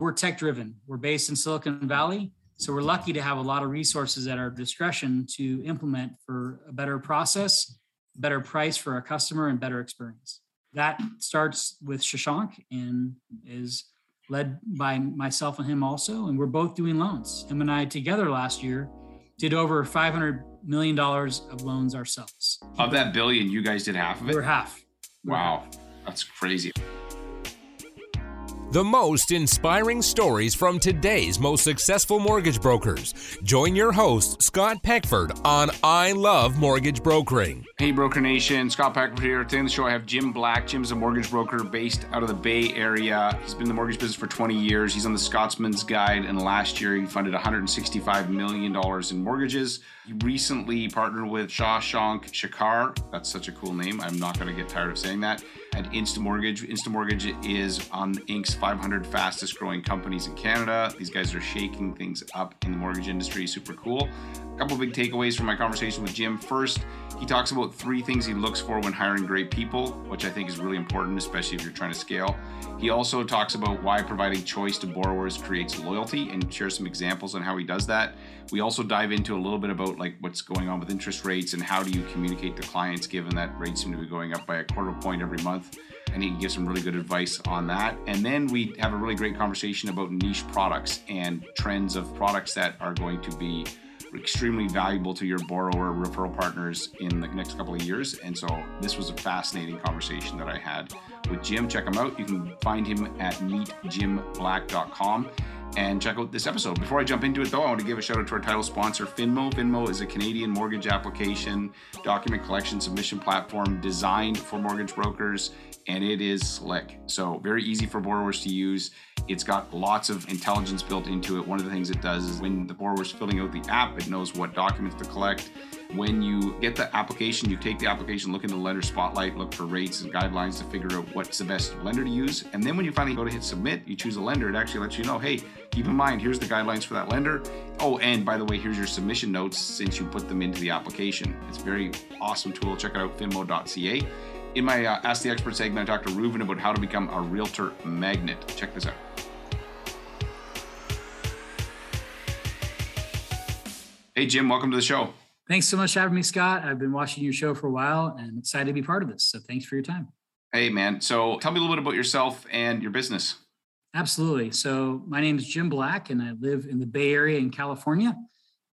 We're tech driven. We're based in Silicon Valley. So we're lucky to have a lot of resources at our discretion to implement for a better process, better price for our customer, and better experience. That starts with Shashank and is led by myself and him also. And we're both doing loans. Him and I together last year did over $500 million of loans ourselves. Of that billion, you guys did half of it? We're half. We're wow. half. That's crazy. The most inspiring stories from today's most successful mortgage brokers. Join your host, Scott Peckford, on I Love Mortgage Brokering. Hey, Broker Nation. Scott Peckford here. Today on the show, I have Jim Black. Jim's a mortgage broker based out of the Bay Area. He's been in the mortgage business for 20 years. He's on the Scotsman's Guide, and last year he funded $165 million in mortgages. Recently partnered with Shashank Shekhar. That's such a cool name. I'm not going to get tired of saying that at Instamortgage. Instamortgage is on Inc.'s 500 fastest growing companies in Canada. These guys are shaking things up in the mortgage industry. Super cool. A couple big takeaways from my conversation with Jim. First, he talks about three things he looks for when hiring great people, which I think is really important, especially if you're trying to scale. He also talks about why providing choice to borrowers creates loyalty and shares some examples on how he does that. We also dive into a little bit about like what's going on with interest rates and how do you communicate to clients given that rates seem to be going up by a quarter point every month. And he gives some really good advice on that. And then we have a really great conversation about niche products and trends of products that are going to be extremely valuable to your borrower referral partners in the next couple of years. And so this was a fascinating conversation that I had with Jim. Check him out. You can find him at meetjimblack.com and check out this episode. Before I jump into it, though, I want to give a shout out to our title sponsor, Finmo. Finmo is a Canadian mortgage application document collection submission platform designed for mortgage brokers, and it is slick. So, very easy for borrowers to use. It's got lots of intelligence built into it. One of the things it does is when the borrower is filling out the app, it knows what documents to collect. When you get the application, you take the application, look in the lender spotlight, look for rates and guidelines to figure out what's the best lender to use. And then when you finally go to hit submit, you choose a lender, it actually lets you know, hey, keep in mind, here's the guidelines for that lender. Oh, and by the way, here's your submission notes since you put them into the application. It's a very awesome tool. Check it out, finmo.ca. In my uh, Ask the Expert segment, I talked to Reuven about how to become a realtor magnet. Check this out. Hey, Jim, welcome to the show. Thanks so much for having me, Scott. I've been watching your show for a while and I'm excited to be part of this. So thanks for your time. Hey, man. So tell me a little bit about yourself and your business. Absolutely. So my name is Jim Black and I live in the Bay Area in California.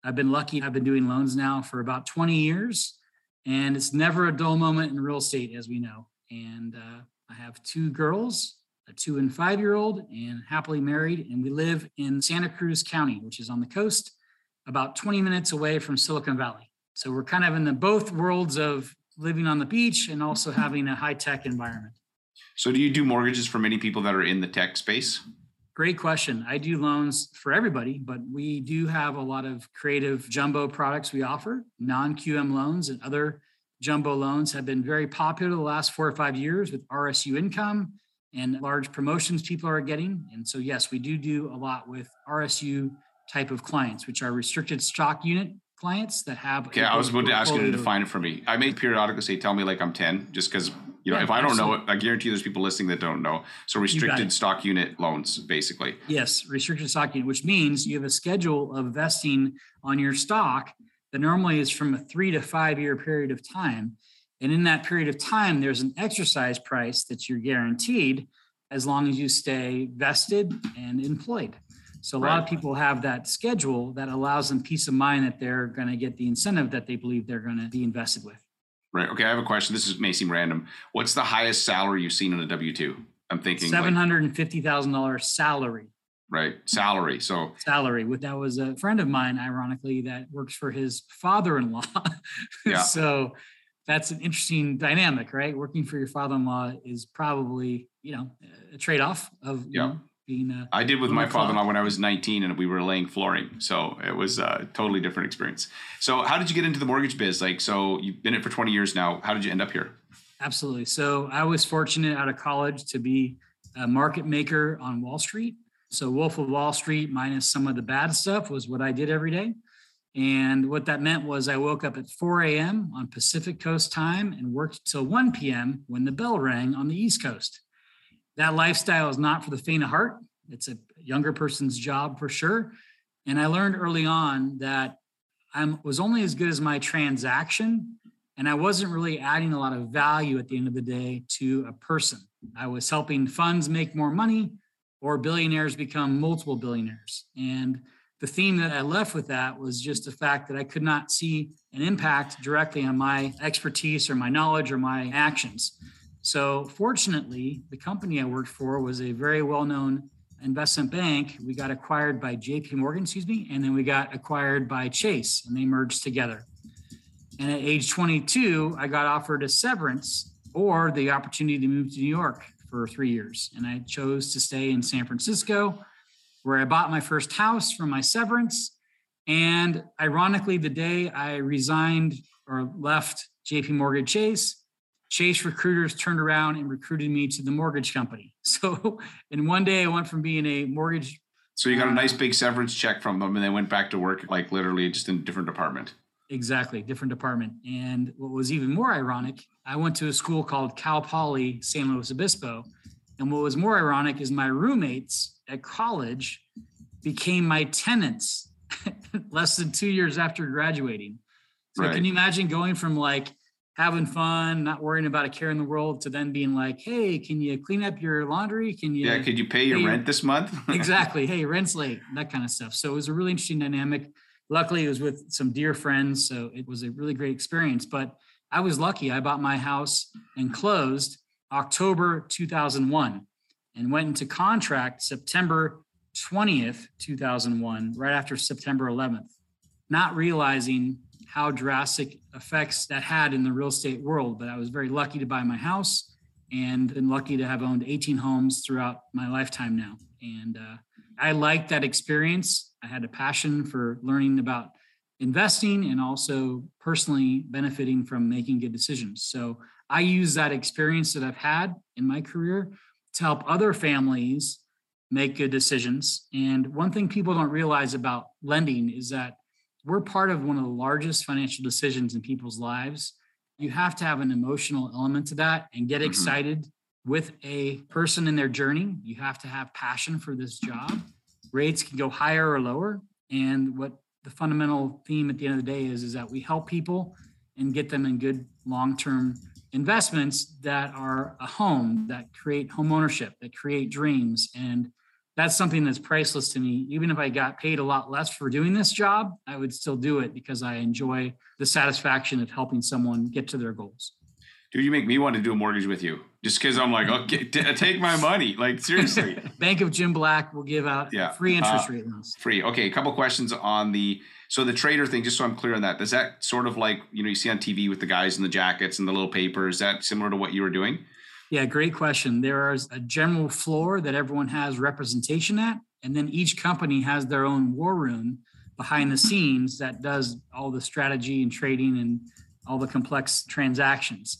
I've been lucky. I've been doing loans now for about 20 years and it's never a dull moment in real estate, as we know. And uh, I have two girls, a two and five year old, and happily married. And we live in Santa Cruz County, which is on the coast about 20 minutes away from Silicon Valley. So we're kind of in the both worlds of living on the beach and also having a high tech environment. So, do you do mortgages for many people that are in the tech space? Great question. I do loans for everybody, but we do have a lot of creative jumbo products we offer. Non QM loans and other jumbo loans have been very popular the last four or five years with RSU income and large promotions people are getting. And so, yes, we do do a lot with RSU type of clients, which are restricted stock unit clients that have. Okay, I was about to ask you to define it for me. I may periodically say, "Tell me like I'm 10," just because you know yeah, if I don't absolutely. know it, I guarantee there's people listening that don't know. So restricted stock unit loans, basically. Yes, restricted stock unit, which means you have a schedule of vesting on your stock that normally is from a three to five year period of time. And in that period of time, there's an exercise price that you're guaranteed as long as you stay vested and employed. So a right. lot of people have that schedule that allows them peace of mind that they're going to get the incentive that they believe they're going to be invested with. Right. Okay. I have a question. This is, may seem random. What's the highest salary you've seen on a W two? I'm thinking seven hundred and fifty thousand dollars salary. Right. Salary. So salary. That was a friend of mine, ironically, that works for his father-in-law. Yeah. so that's an interesting dynamic, right? Working for your father-in-law is probably, you know, a trade-off of yeah. Know, being a I did with my father-in-law when I was 19 and we were laying flooring. So it was a totally different experience. So how did you get into the mortgage biz? Like, so you've been in it for 20 years now. How did you end up here? Absolutely. So I was fortunate out of college to be a market maker on Wall Street. So Wolf of Wall Street minus some of the bad stuff was what I did every day. And what that meant was I woke up at 4 a.m. on Pacific Coast time and worked till 1 p.m. when the bell rang on the East Coast that lifestyle is not for the faint of heart. It's a younger person's job for sure. And I learned early on that I was only as good as my transaction, and I wasn't really adding a lot of value at the end of the day to a person. I was helping funds make more money or billionaires become multiple billionaires. And the theme that I left with that was just the fact that I could not see an impact directly on my expertise or my knowledge or my actions. So, fortunately, the company I worked for was a very well known investment bank. We got acquired by JP Morgan, excuse me, and then we got acquired by Chase, and they merged together. And at age 22, I got offered a severance or the opportunity to move to New York for three years. And I chose to stay in San Francisco where I bought my first house from my severance. And ironically, the day I resigned or left JP Morgan Chase, Chase recruiters turned around and recruited me to the mortgage company. So in one day, I went from being a mortgage. So you got a uh, nice big severance check from them and they went back to work like literally just in a different department. Exactly, different department. And what was even more ironic, I went to a school called Cal Poly San Luis Obispo. And what was more ironic is my roommates at college became my tenants less than two years after graduating. So right. can you imagine going from like having fun, not worrying about a care in the world, to then being like, "Hey, can you clean up your laundry? Can you? Yeah, could you pay your pay rent this month? exactly. Hey, rent's late. That kind of stuff. So it was a really interesting dynamic. Luckily, it was with some dear friends, so it was a really great experience. But I was lucky. I bought my house and closed October 2001 and went into contract September 20th, 2001, right after September 11th, not realizing how drastic effects that had in the real estate world. But I was very lucky to buy my house and been lucky to have owned 18 homes throughout my lifetime now. And uh, I liked that experience. I had a passion for learning about investing and also personally benefiting from making good decisions. So I use that experience that I've had in my career to help other families make good decisions. And one thing people don't realize about lending is that we're part of one of the largest financial decisions in people's lives. You have to have an emotional element to that and get mm-hmm. excited with a person in their journey. You have to have passion for this job. Rates can go higher or lower. And what the fundamental theme at the end of the day is, is that we help people and get them in good long term investments that are a home, that create home ownership, that create dreams. And that's something that's priceless to me. Even if I got paid a lot less for doing this job, I would still do it because I enjoy the satisfaction of helping someone get to their goals. Dude, you make me want to do a mortgage with you just because I'm like, okay, t- take my money. Like, seriously. Bank of Jim Black will give out yeah. free interest uh, rate loans. Free. Okay. A couple questions on the so the trader thing, just so I'm clear on that, does that sort of like you know you see on TV with the guys in the jackets and the little paper? Is that similar to what you were doing? Yeah, great question. There is a general floor that everyone has representation at, and then each company has their own war room behind the scenes that does all the strategy and trading and all the complex transactions.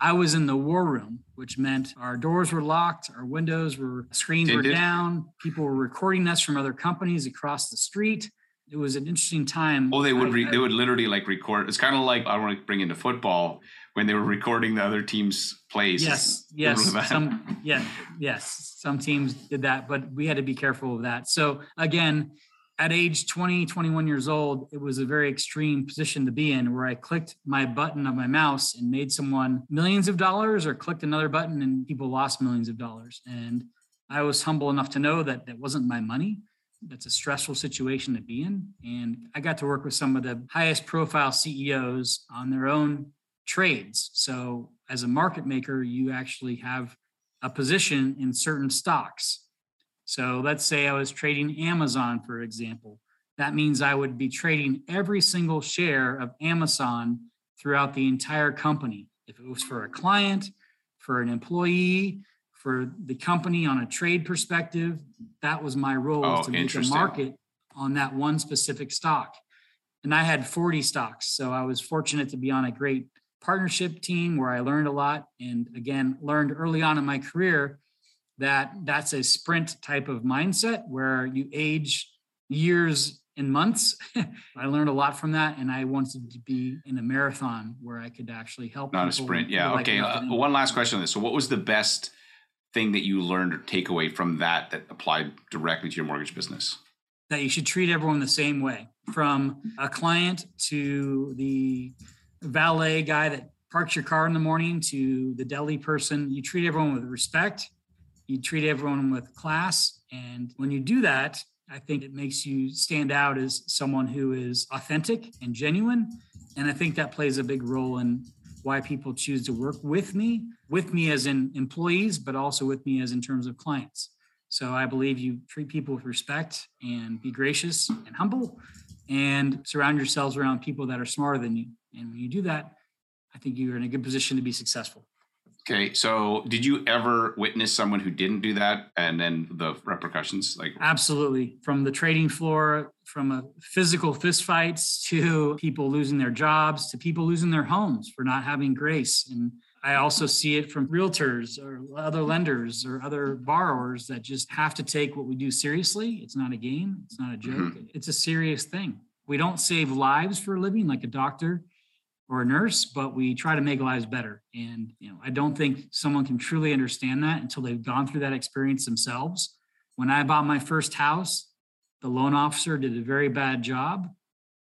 I was in the war room, which meant our doors were locked, our windows were screens were down, people were recording us from other companies across the street it was an interesting time. Oh, they would re- I, they would literally like record. It's kind of like I want to bring into football when they were recording the other team's plays. Yes, yes, some yeah, yes, some teams did that, but we had to be careful of that. So again, at age 20, 21 years old, it was a very extreme position to be in where I clicked my button of my mouse and made someone millions of dollars or clicked another button and people lost millions of dollars. And I was humble enough to know that that wasn't my money that's a stressful situation to be in. And I got to work with some of the highest profile CEOs on their own trades. So as a market maker, you actually have a position in certain stocks. So let's say I was trading Amazon, for example. That means I would be trading every single share of Amazon throughout the entire company. If it was for a client, for an employee, for the company on a trade perspective, that was my role oh, to make a market on that one specific stock. And I had 40 stocks. So I was fortunate to be on a great partnership team where I learned a lot. And again, learned early on in my career that that's a sprint type of mindset where you age years in months. I learned a lot from that, and I wanted to be in a marathon where I could actually help. Not a sprint, yeah. Okay. Uh, one last question on this. So, what was the best thing that you learned or takeaway from that that applied directly to your mortgage business? That you should treat everyone the same way, from a client to the valet guy that parks your car in the morning to the deli person. You treat everyone with respect. You treat everyone with class. And when you do that, I think it makes you stand out as someone who is authentic and genuine. And I think that plays a big role in why people choose to work with me, with me as in employees, but also with me as in terms of clients. So I believe you treat people with respect and be gracious and humble and surround yourselves around people that are smarter than you. And when you do that, I think you're in a good position to be successful. Okay, so did you ever witness someone who didn't do that and then the repercussions? Like absolutely, from the trading floor, from a physical fistfights to people losing their jobs to people losing their homes for not having grace. And I also see it from realtors or other lenders or other borrowers that just have to take what we do seriously. It's not a game, it's not a joke, mm-hmm. it's a serious thing. We don't save lives for a living like a doctor or a nurse, but we try to make lives better. And you know, I don't think someone can truly understand that until they've gone through that experience themselves. When I bought my first house, the loan officer did a very bad job.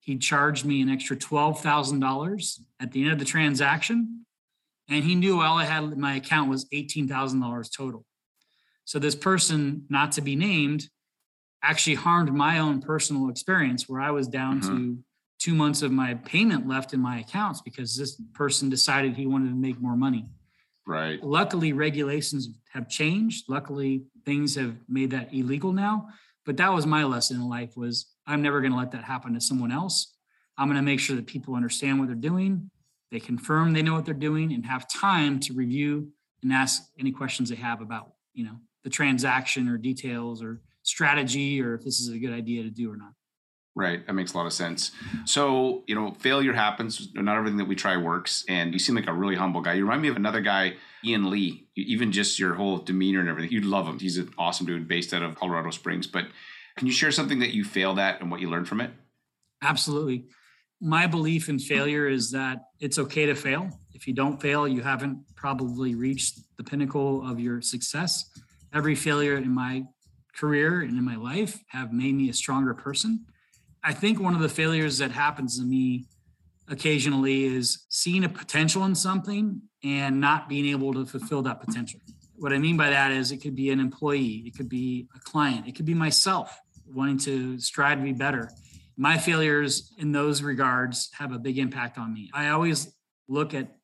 He charged me an extra $12,000 at the end of the transaction. And he knew all I had in my account was $18,000 total. So this person, not to be named, actually harmed my own personal experience where I was down mm-hmm. to two months of my payment left in my accounts because this person decided he wanted to make more money. Right. Luckily, regulations have changed. Luckily, things have made that illegal now. But that was my lesson in life was I'm never going to let that happen to someone else. I'm going to make sure that people understand what they're doing. They confirm they know what they're doing and have time to review and ask any questions they have about, you know, the transaction or details or strategy or if this is a good idea to do or not. Right. That makes a lot of sense. So, you know, failure happens. Not everything that we try works. And you seem like a really humble guy. You remind me of another guy, Ian Lee. Even just your whole demeanor and everything, you'd love him. He's an awesome dude based out of Colorado Springs. But can you share something that you failed at and what you learned from it? Absolutely. My belief in failure is that it's okay to fail. If you don't fail, you haven't probably reached the pinnacle of your success. Every failure in my career and in my life have made me a stronger person I think one of the failures that happens to me occasionally is seeing a potential in something and not being able to fulfill that potential. What I mean by that is it could be an employee, it could be a client, it could be myself wanting to strive to be better. My failures in those regards have a big impact on me. I always look at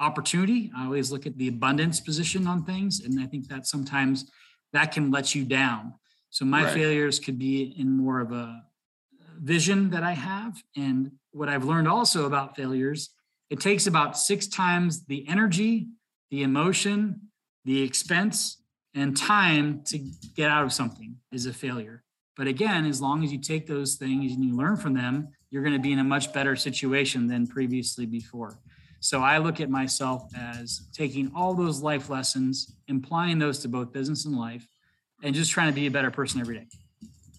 opportunity, I always look at the abundance position on things, and I think that sometimes that can let you down. So my right. failures could be in more of a vision that I have. And what I've learned also about failures, it takes about six times the energy, the emotion, the expense, and time to get out of something is a failure. But again, as long as you take those things and you learn from them, you're going to be in a much better situation than previously before. So I look at myself as taking all those life lessons, applying those to both business and life, and just trying to be a better person every day.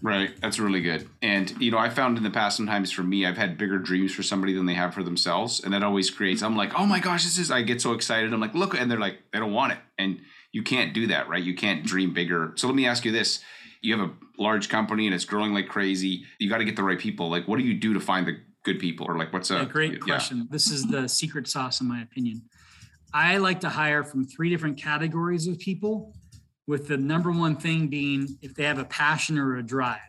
Right. That's really good. And, you know, I found in the past, sometimes for me, I've had bigger dreams for somebody than they have for themselves. And that always creates, I'm like, oh my gosh, this is, I get so excited. I'm like, look, and they're like, they don't want it. And you can't do that, right? You can't dream bigger. So let me ask you this. You have a large company and it's growing like crazy. You got to get the right people. Like, what do you do to find the good people? Or like, what's a, a great question? Yeah. This is the secret sauce, in my opinion. I like to hire from three different categories of people with the number one thing being if they have a passion or a drive.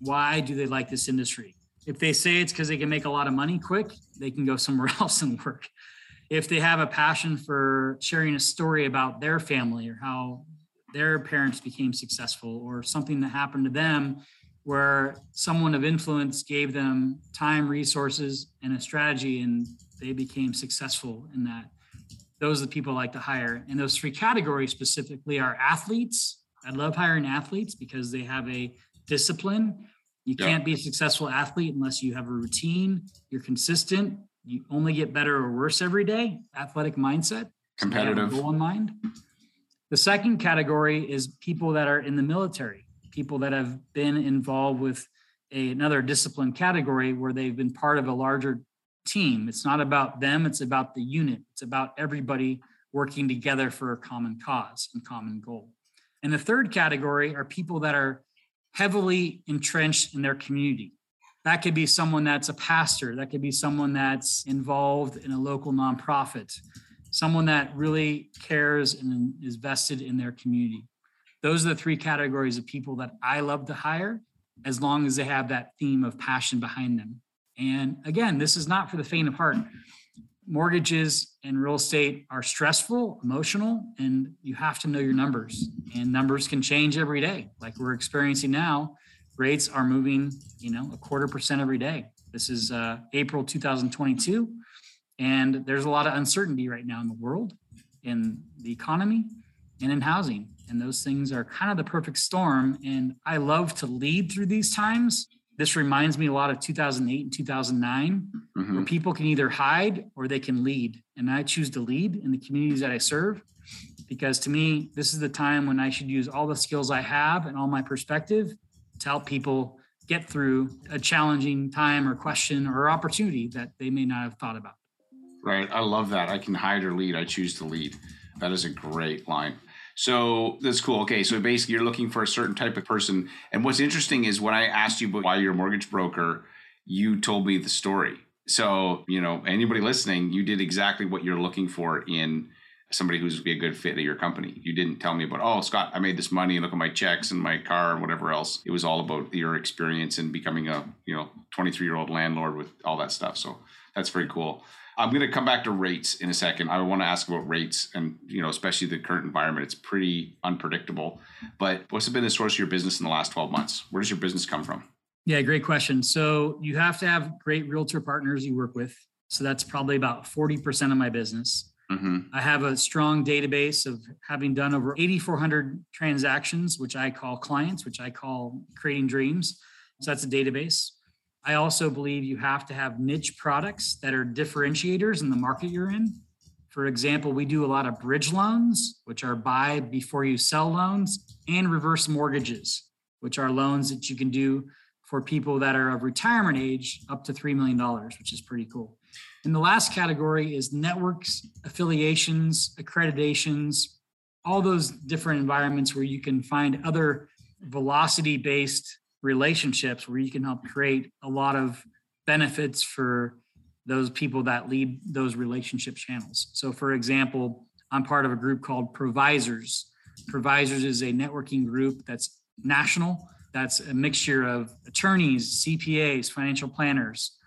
Why do they like this industry? If they say it's because they can make a lot of money quick, they can go somewhere else and work. If they have a passion for sharing a story about their family or how their parents became successful or something that happened to them where someone of influence gave them time, resources, and a strategy, and they became successful in that those are the people I like to hire. And those three categories specifically are athletes. I love hiring athletes because they have a discipline. You yeah. can't be a successful athlete unless you have a routine, you're consistent, you only get better or worse every day. Athletic mindset, competitive goal in mind. The second category is people that are in the military, people that have been involved with a, another discipline category where they've been part of a larger team. It's not about them, it's about the unit. It's about everybody working together for a common cause and common goal. And the third category are people that are heavily entrenched in their community. That could be someone that's a pastor, that could be someone that's involved in a local nonprofit, someone that really cares and is vested in their community. Those are the three categories of people that I love to hire as long as they have that theme of passion behind them. And again, this is not for the faint of heart. Mortgages and real estate are stressful, emotional, and you have to know your numbers. And numbers can change every day, like we're experiencing now. Rates are moving, you know, a quarter percent every day. This is uh, April 2022, and there's a lot of uncertainty right now in the world, in the economy, and in housing. And those things are kind of the perfect storm. And I love to lead through these times. This reminds me a lot of 2008 and 2009, Mhm. where people can either hide or they can lead. And I choose to lead in the communities that I serve because to me, this is the time when I should use all the skills I have and all my perspective to help people get through a challenging time or question or opportunity that they may not have thought about. Right. I love that. I can hide or lead. I choose to lead. That is a great line. So that's cool. Okay. So basically, you're looking for a certain type of person. And what's interesting is when I asked you about why you're a mortgage broker, you told me the story. So, you know, anybody listening, you did exactly what you're looking for in somebody who's be a good fit at your company. You didn't tell me about, oh, Scott, I made this money. Look at my checks and my car and whatever else. It was all about your experience in becoming a, you know, 23 year old landlord with all that stuff. So that's very cool. I'm going to come back to rates in a second. I want to ask about rates and, you know, especially the current environment. It's pretty unpredictable. But what's been the source of your business in the last 12 months? Where does your business come from? Yeah, great question. So you have to have great realtor partners you work with. So that's probably about 40% of my business. hmm I have a strong database of having done over 8,400 transactions, which I call clients, which I call creating dreams. So that's a database. I also believe you have to have niche products that are differentiators in the market you're in. For example, we do a lot of bridge loans, which are buy before you sell loans, and reverse mortgages, which are loans that you can do for people that are of retirement age up to $3 million, which is pretty cool. And the last category is networks, affiliations, accreditations, all those different environments where you can find other velocity based relationships where you can help create a lot of benefits for those people that lead those relationship channels. So, for example, I'm part of a group called Provisors. Provisors is a networking group that's national, that's a mixture of attorneys, CPAs, financial planners,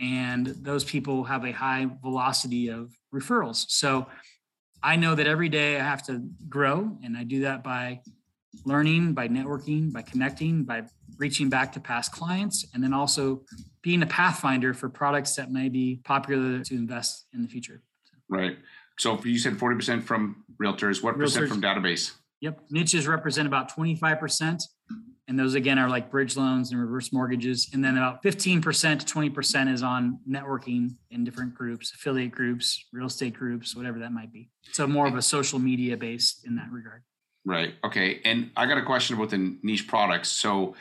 and those people have a high velocity of referrals. So I know that every day I have to grow, and I do that by learning, by networking, by connecting, by reaching back to past clients, and then also being a pathfinder for products that may be popular to invest in the future. Right. So you said 40% from realtors. What percent from database? Yep. Niches represent about 25%. And those again are like bridge loans and reverse mortgages. And then about 15% to 20% is on networking in different groups, affiliate groups, real estate groups, whatever that might be. So more of a social media based in that regard. Right. Okay. And I got a question about the niche products. So,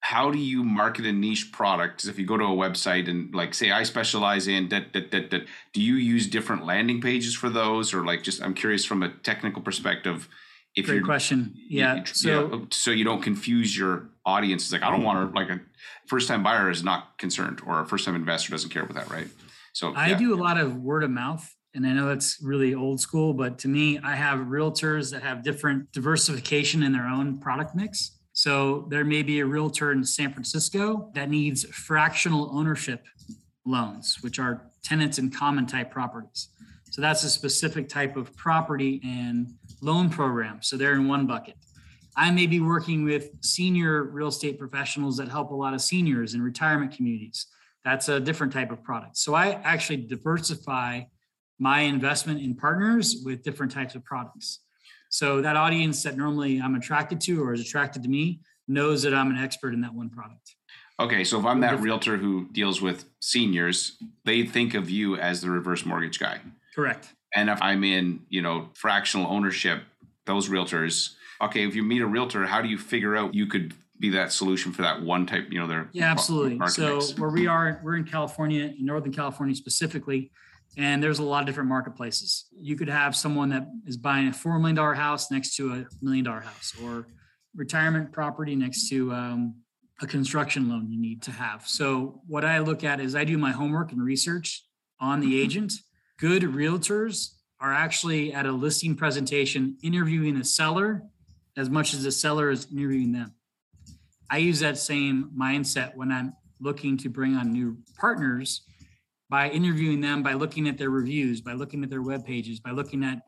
how do you market a niche product? 'Cause if you go to a website and like say I specialize in that, that, that, that, do you use different landing pages for those, or like just I'm curious from a technical perspective. If Great you're, a question. Yeah. you- So oh, so you don't confuse your audience. It's like I don't want to mm-hmm. like a first time buyer is not concerned, or a first time investor doesn't care about that, right? So I yeah. do a lot of word of mouth. And I know that's really old school, but to me, I have realtors that have different diversification in their own product mix. So there may be a realtor in San Francisco that needs fractional ownership loans, which are tenants in common type properties. So that's a specific type of property and loan program. So they're in one bucket. I may be working with senior real estate professionals that help a lot of seniors in retirement communities. That's a different type of product. So I actually diversify my investment in partners with different types of products. So that audience that normally I'm attracted to or is attracted to me knows that I'm an expert in that one product. Okay, so if I'm that realtor who deals with seniors, they think of you as the reverse mortgage guy. Correct. And if I'm in, you know, fractional ownership, those realtors, okay, if you meet a realtor, how do you figure out you could be that solution for that one type, you know, their Yeah, absolutely. So mix? where we are, we're in California, in Northern California specifically. And there's a lot of different marketplaces. You could have someone that is buying a $4 million house next to a million dollar house or retirement property next to um, a construction loan you need to have. So, what I look at is I do my homework and research on the agent. Good realtors are actually at a listing presentation interviewing the seller as much as the seller is interviewing them. I use that same mindset when I'm looking to bring on new partners by interviewing them, by looking at their reviews, by looking at their web pages, by looking at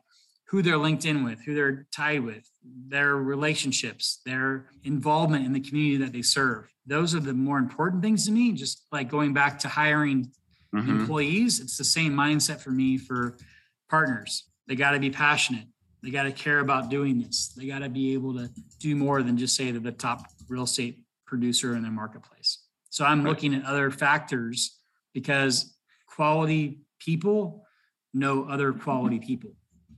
who they're linked in with, who they're tied with, their relationships, their involvement in the community that they serve. Those are the more important things to me. Just like going back to hiring mm-hmm. employees, it's the same mindset for me for partners. They got to be passionate. They got to care about doing this. They got to be able to do more than just say they're the top real estate producer in their marketplace. So I'm right. looking at other factors because quality people know other quality people.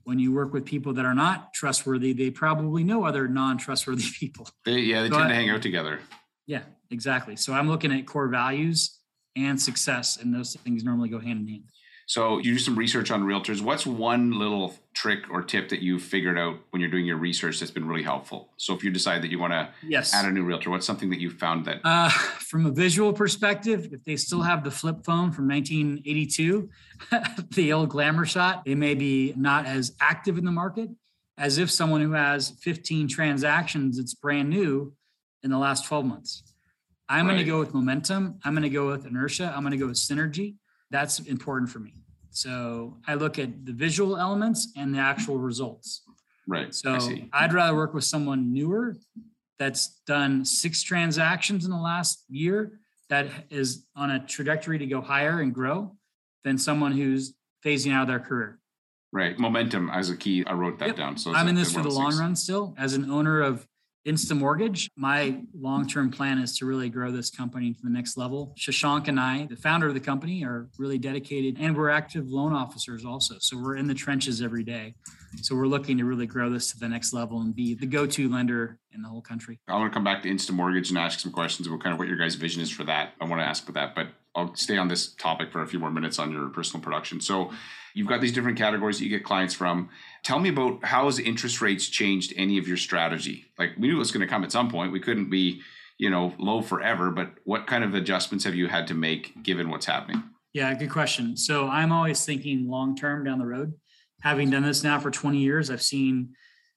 When you work with people that are not trustworthy, they probably know other non-trustworthy people. They, yeah, they so tend I, to hang out together. Yeah, exactly. So I'm looking at core values and success, and those things normally go hand in hand. So you do some research on realtors. What's one little trick or tip that you've figured out when you're doing your research that's been really helpful? So if you decide that you want to yes. add a new realtor, what's something that you found that? Uh, from a visual perspective, if they still have the flip phone from 1982, the old glamour shot, they may be not as active in the market as if someone who has 15 transactions, it's brand new in the last 12 months. I'm right. going to go with momentum. I'm going to go with inertia. I'm going to go with synergy. That's important for me. So I look at the visual elements and the actual results. Right. So I'd rather work with someone newer that's done six transactions in the last year that is on a trajectory to go higher and grow than someone who's phasing out of their career. Right. Momentum as a key. I wrote that yep. down. So I'm in this for oh the long run still. As an owner of Insta Mortgage. My long term plan is to really grow this company to the next level. Shashank and I, the founder of the company, are really dedicated and we're active loan officers also. So we're in the trenches every day. So we're looking to really grow this to the next level and be the go to lender in the whole country. I want to come back to Insta Mortgage and ask some questions about kind of what your guys' vision is for that. I want to ask about that, but I'll stay on this topic for a few more minutes on your personal production. So you've got these different categories that you get clients from. Tell me about how has interest rates changed any of your strategy? Like we knew it was going to come at some point. We couldn't be, you know, low forever, but what kind of adjustments have you had to make given what's happening? Yeah, good question. So I'm always thinking long term down the road. Having done this now for 20 years, I've seen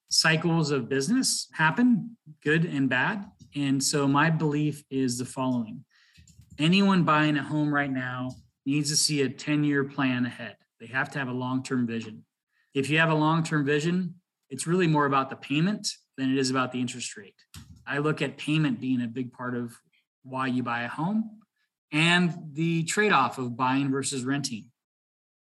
cycles of business happen, good and bad. And so my belief is the following anyone buying a home right now needs to see a 10 year plan ahead. They have to have a long term vision. If you have a long term vision, it's really more about the payment than it is about the interest rate. I look at payment being a big part of why you buy a home and the trade off of buying versus renting.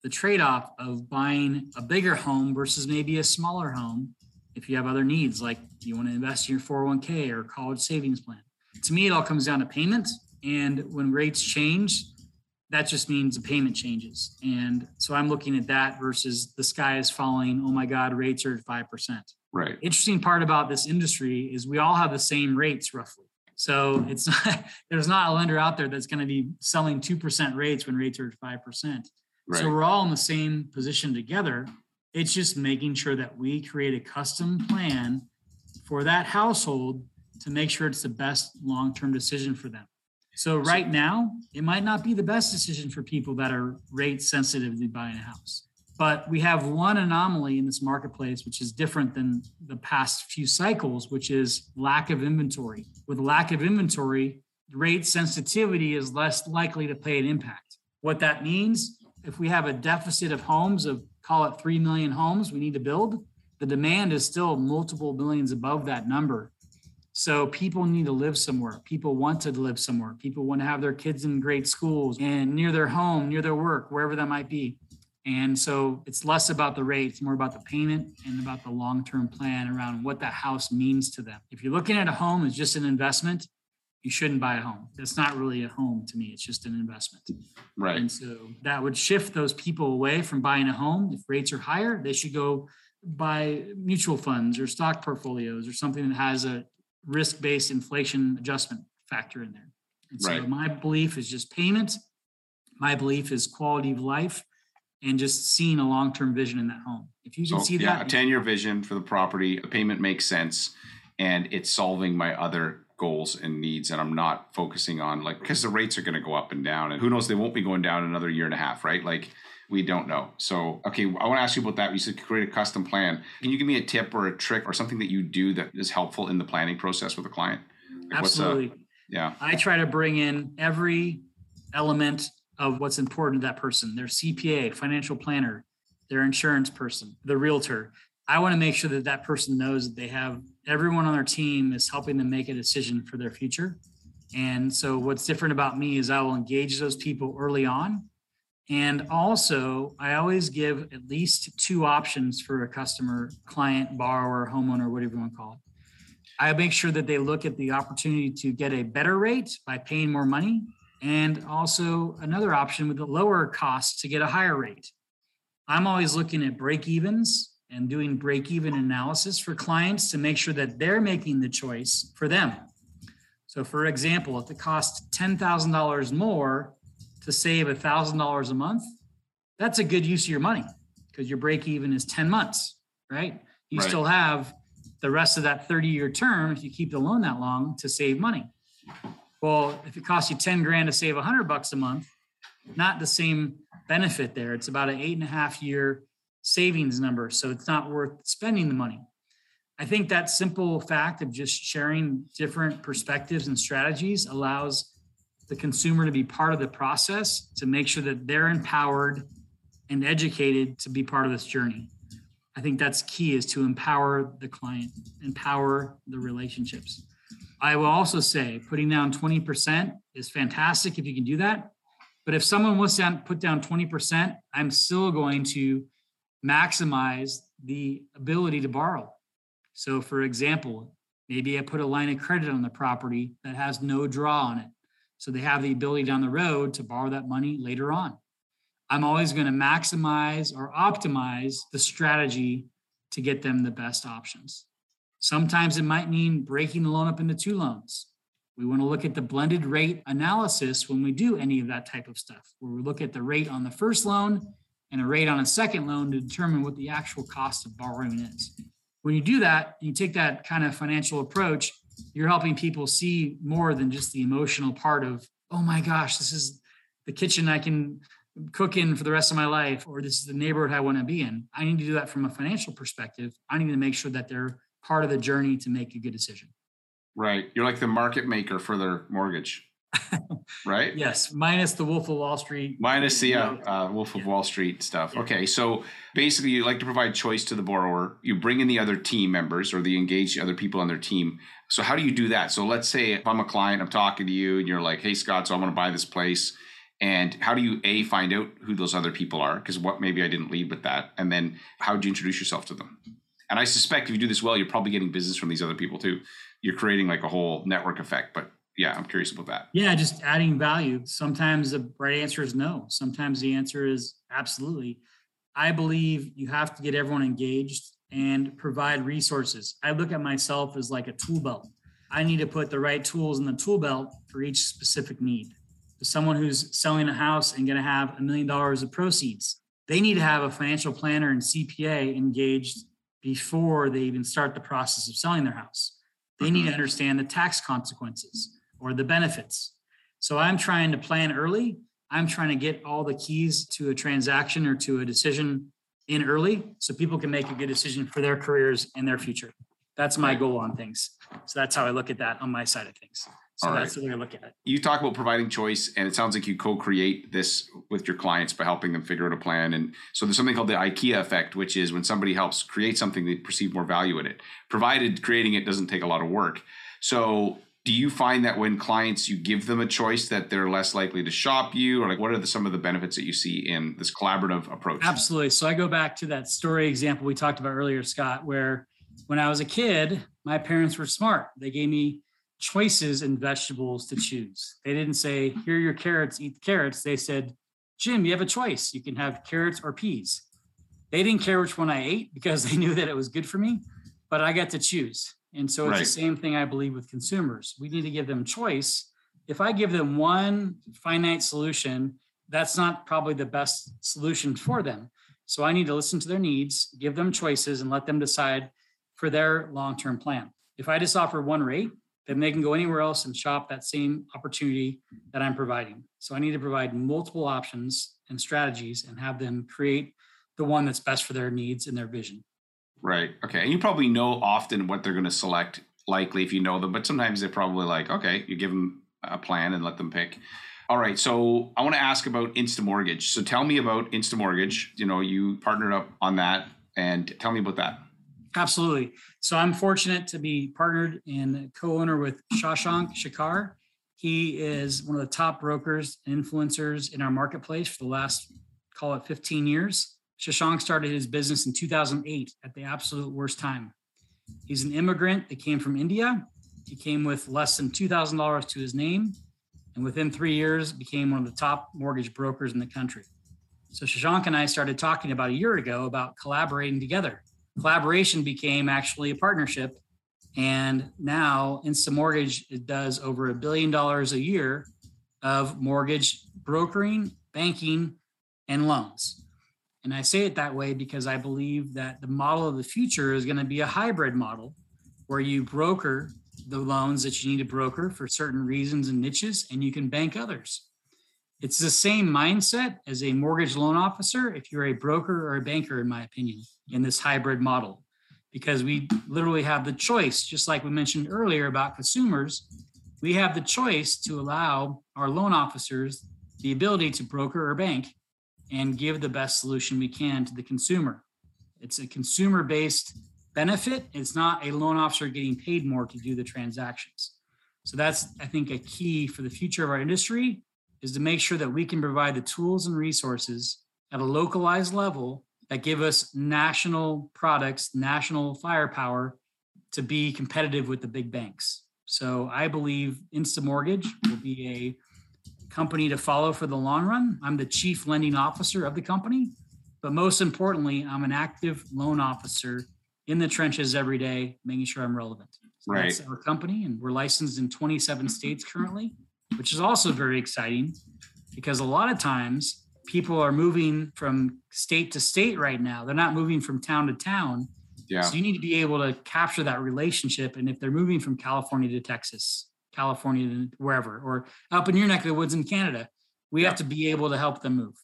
The trade off of buying a bigger home versus maybe a smaller home if you have other needs, like you want to invest in your 401k or college savings plan. To me, it all comes down to payment. And when rates change, that just means the payment changes. And so I'm looking at that versus the sky is falling. Oh my God, rates are at 5%. Right. Interesting part about this industry is we all have the same rates roughly. So it's not, there's not a lender out there that's going to be selling 2% rates when rates are at 5%. Right. So we're all in the same position together. It's just making sure that we create a custom plan for that household to make sure it's the best long term decision for them. So right now, it might not be the best decision for people that are rate sensitive to buying a house. But we have one anomaly in this marketplace, which is different than the past few cycles, which is lack of inventory. With lack of inventory, rate sensitivity is less likely to play an impact. What that means, if we have a deficit of homes of call it 3 million homes we need to build, the demand is still multiple millions above that number. So people need to live somewhere. People want to live somewhere. People want to have their kids in great schools and near their home, near their work, wherever that might be. And so it's less about the rate, it's more about the payment and about the long term plan around what that house means to them. If you're looking at a home as just an investment, you shouldn't buy a home. That's not really a home to me, it's just an investment. Right. And so that would shift those people away from buying a home. If rates are higher, they should go buy mutual funds or stock portfolios or something that has a risk-based inflation adjustment factor in there. And so right. my belief is just payment. My belief is quality of life and just seeing a long-term vision in that home. If you can So, see yeah, a that, 10 year vision for the property, a payment makes sense, and it's solving my other goals and needs. And I'm not focusing on like, because the rates are going to go up and down, and who knows, they won't be going down another year and a half, right? Like, we don't know. So, okay, I want to ask you about that. You said create a custom plan. Can you give me a tip or a trick or something that you do that is helpful in the planning process with a client? Like, a- uh, absolutely. yeah. I try to bring in every element of what's important to that person their CPA, financial planner, their insurance person, the realtor. I want to make sure that that person knows that they have everyone on their team is helping them make a decision for their future. And so, what's different about me is I will engage those people early on. And also, I always give at least two options for a customer, client, borrower, homeowner, whatever you want to call it. I make sure that they look at the opportunity to get a better rate by paying more money, and also another option with a lower cost to get a higher rate. I'm always looking at break evens and doing break even analysis for clients to make sure that they're making the choice for them. So, for example, if it costs $10,000 more to save a $1,000 a month, that's a good use of your money because your break even is 10 months, right? You Right. still have the rest of that 30 year term, if you keep the loan that long, to save money. Well, if it costs you 10 grand to save 100 bucks a month, not the same benefit there. It's about an eight and a half year savings number. So it's not worth spending the money. I think that simple fact of just sharing different perspectives and strategies allows the consumer to be part of the process to make sure that they're empowered and educated to be part of this journey. I think that's key is to empower the client, empower the relationships. I will also say putting down 20% is fantastic if you can do that. But if someone wants to put down 20%, I'm still going to maximize the ability to borrow. So, for example, maybe I put a line of credit on the property that has no draw on it. So they have the ability down the road to borrow that money later on. I'm always going to maximize or optimize the strategy to get them the best options. Sometimes it might mean breaking the loan up into two loans. We want to look at the blended rate analysis when we do any of that type of stuff, where we look at the rate on the first loan and a rate on a second loan to determine what the actual cost of borrowing is. When you do that, you take that kind of financial approach, you're helping people see more than just the emotional part of, oh my gosh, this is the kitchen I can cook in for the rest of my life, or this is the neighborhood I want to be in. I need to do that from a financial perspective. I need to make sure that they're part of the journey to make a good decision. Right. You're like the market maker for their mortgage, right? Yes, minus the Wolf of Wall Street. Minus the uh, uh, Wolf of Wall Street stuff. Okay, so basically, you like to provide choice to the borrower. You bring in the other team members or the engaged other people on their team. So how do you do that? So let's say if I'm a client, I'm talking to you, and you're like, "Hey, Scott, so I want to buy this place." And how do you a find out who those other people are? Because what maybe I didn't lead with that. And then how do you introduce yourself to them? And I suspect if you do this well, you're probably getting business from these other people too. You're creating like a whole network effect. But yeah, I'm curious about that. Yeah, just adding value. Sometimes the right answer is no. Sometimes the answer is absolutely. I believe you have to get everyone engaged and provide resources. I look at myself as like a tool belt. I need to put the right tools in the tool belt for each specific need. For someone who's selling a house and going to have a million dollars of proceeds, they need to have a financial planner and CPA engaged before they even start the process of selling their house. They need to mm-hmm. understand the tax consequences or the benefits. So I'm trying to plan early. I'm trying to get all the keys to a transaction or to a decision in early so people can make a good decision for their careers and their future. That's my goal on things. So that's how I look at that on my side of things. So All right. that's the way I look at it. you talk about providing choice and it sounds like you co-create this with your clients by helping them figure out a plan and so there's something called the ikea effect which is when somebody helps create something they perceive more value in it provided creating it doesn't take a lot of work so do you find that when clients you give them a choice that they're less likely to shop you or like what are the, some of the benefits that you see in this collaborative approach Absolutely. So I go back to that story example we talked about earlier, Scott, where when I was a kid, my parents were smart. They gave me choices in vegetables to choose. They didn't say, here are your carrots, eat the carrots. They said, Jim, you have a choice. You can have carrots or peas. They didn't care which one I ate because they knew that it was good for me, but I got to choose. And so it's Right. the same thing I believe with consumers. We need to give them choice. If I give them one finite solution that's not probably the best solution for them. So I need to listen to their needs, give them choices, and let them decide for their long term plan. If I just offer one rate, then they can go anywhere else and shop that same opportunity that I'm providing. So I need to provide multiple options and strategies and have them create the one that's best for their needs and their vision. Right. Okay. And you probably know often what they're going to select, likely if you know them, but sometimes they're probably like, okay, you give them a plan and let them pick. All right. So I want to ask about Insta Mortgage. So tell me about Insta Mortgage. You know, you partnered up on that and tell me about that. Absolutely. So I'm fortunate to be partnered and co-owner with Shashank Shekar. He is one of the top brokers and influencers in our marketplace for the last, call it 15 years. Shashank started his business in 2008 at the absolute worst time. He's an immigrant that came from India. He came with less than $2,000 to his name, and within three years became one of the top mortgage brokers in the country. So Shashank and I started talking about a year ago about collaborating together collaboration became actually a partnership. And now Insta Mortgage does over a billion dollars a year of mortgage brokering, banking, and loans. And I say it that way because I believe that the model of the future is going to be a hybrid model where you broker the loans that you need to broker for certain reasons and niches, and you can bank others. It's the same mindset as a mortgage loan officer if you're a broker or a banker, in my opinion, in this hybrid model, because we literally have the choice, just like we mentioned earlier about consumers, we have the choice to allow our loan officers the ability to broker or bank and give the best solution we can to the consumer. It's a consumer based benefit. It's not a loan officer getting paid more to do the transactions. So that's, I think, a key for the future of our industry is to make sure that we can provide the tools and resources at a localized level that give us national products, national firepower to be competitive with the big banks. So I believe Insta Mortgage will be a company to follow for the long run. I'm the chief lending officer of the company, but most importantly, I'm an active loan officer in the trenches every day, making sure I'm relevant. So right. That's our company, and we're licensed in 27 states currently which is also very exciting because a lot of times people are moving from state to state right now. They're not moving from town to town. Yeah. So you need to be able to capture that relationship. And if they're moving from California to Texas, California to wherever, or up in your neck of the woods in Canada, we yeah. have to be able to help them move.